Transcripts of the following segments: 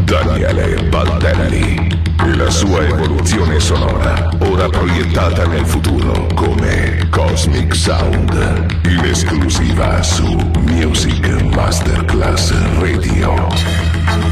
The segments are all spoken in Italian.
Daniele Baldelli. La sua evoluzione sonora, ora proiettata nel futuro come Cosmic Sound, in esclusiva su Music Masterclass Radio.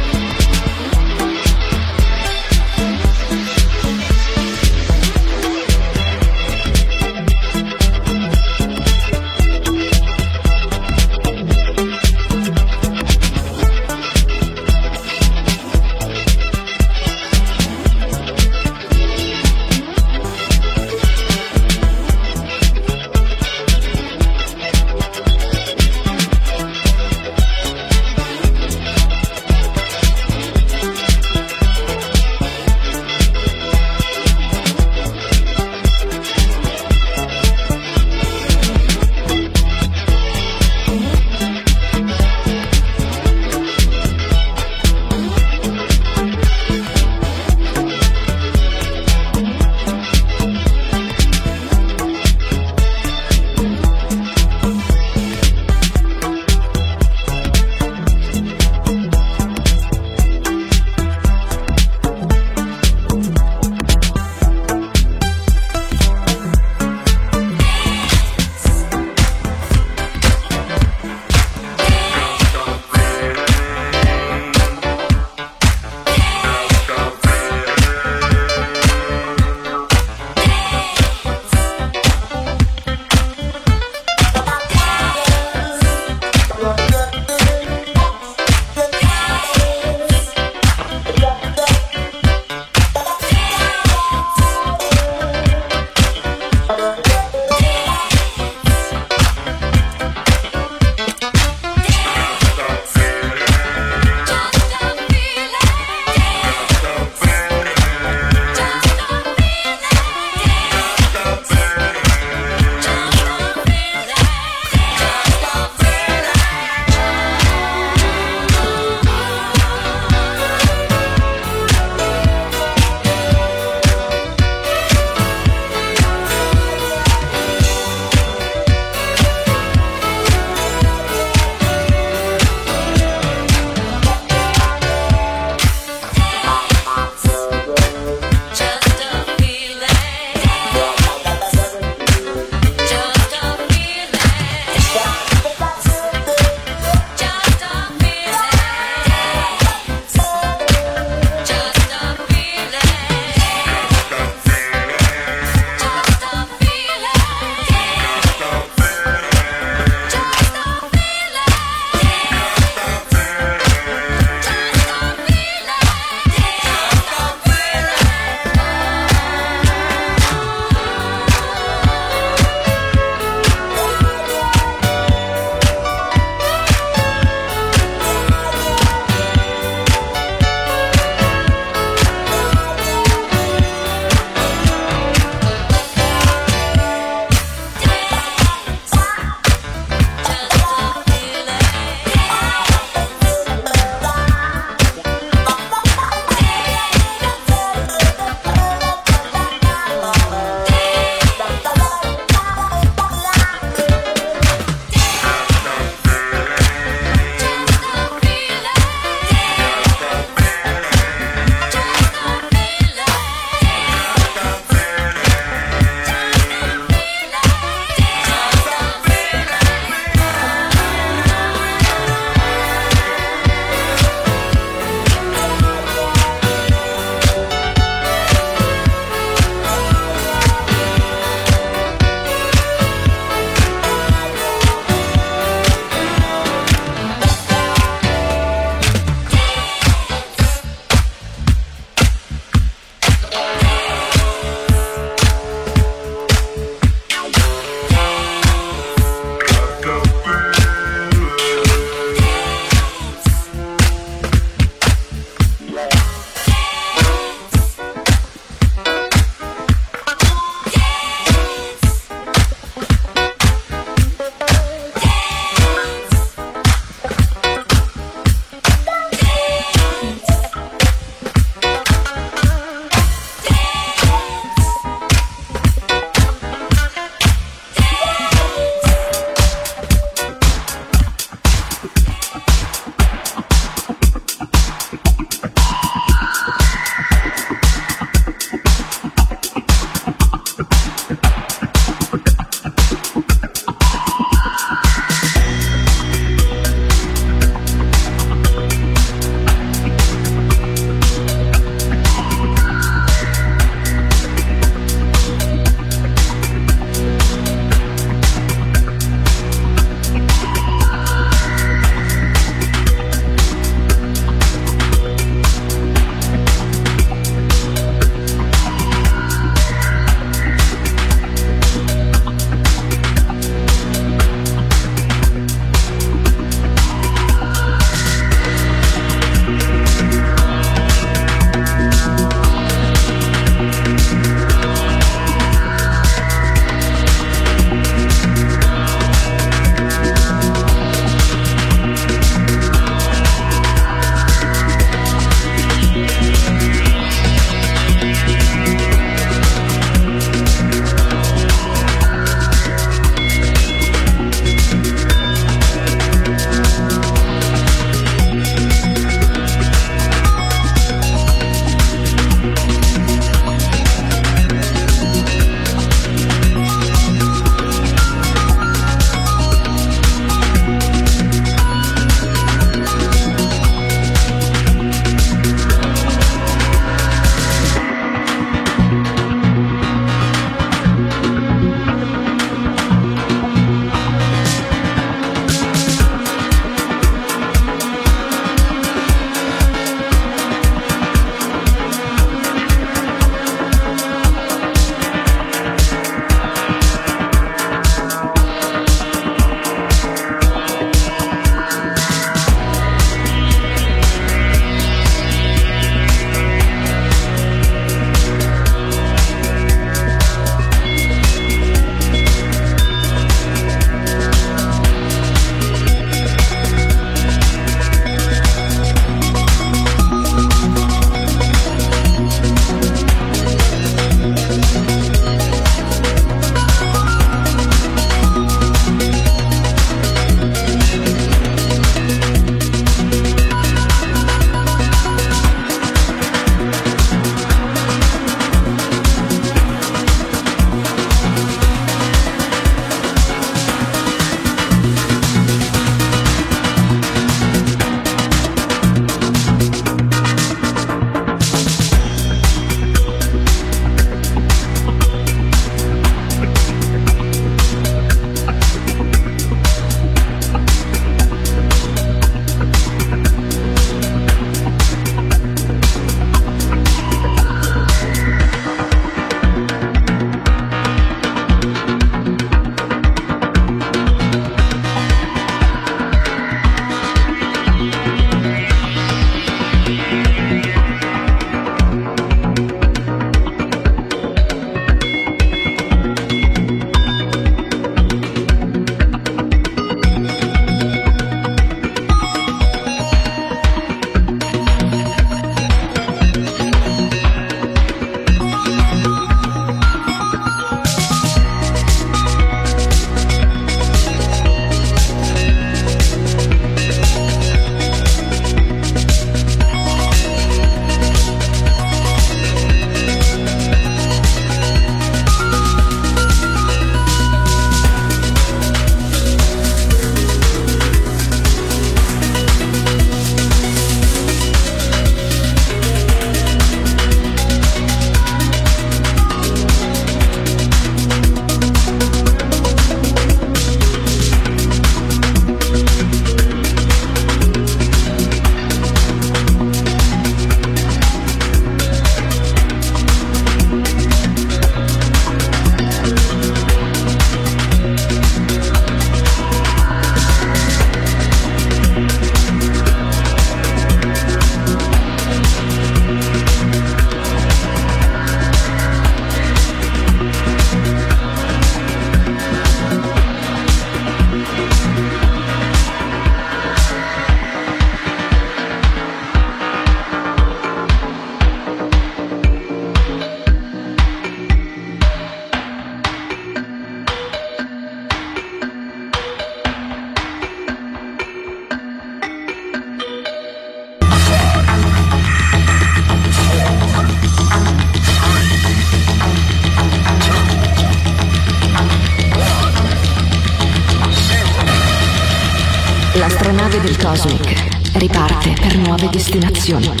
conexión.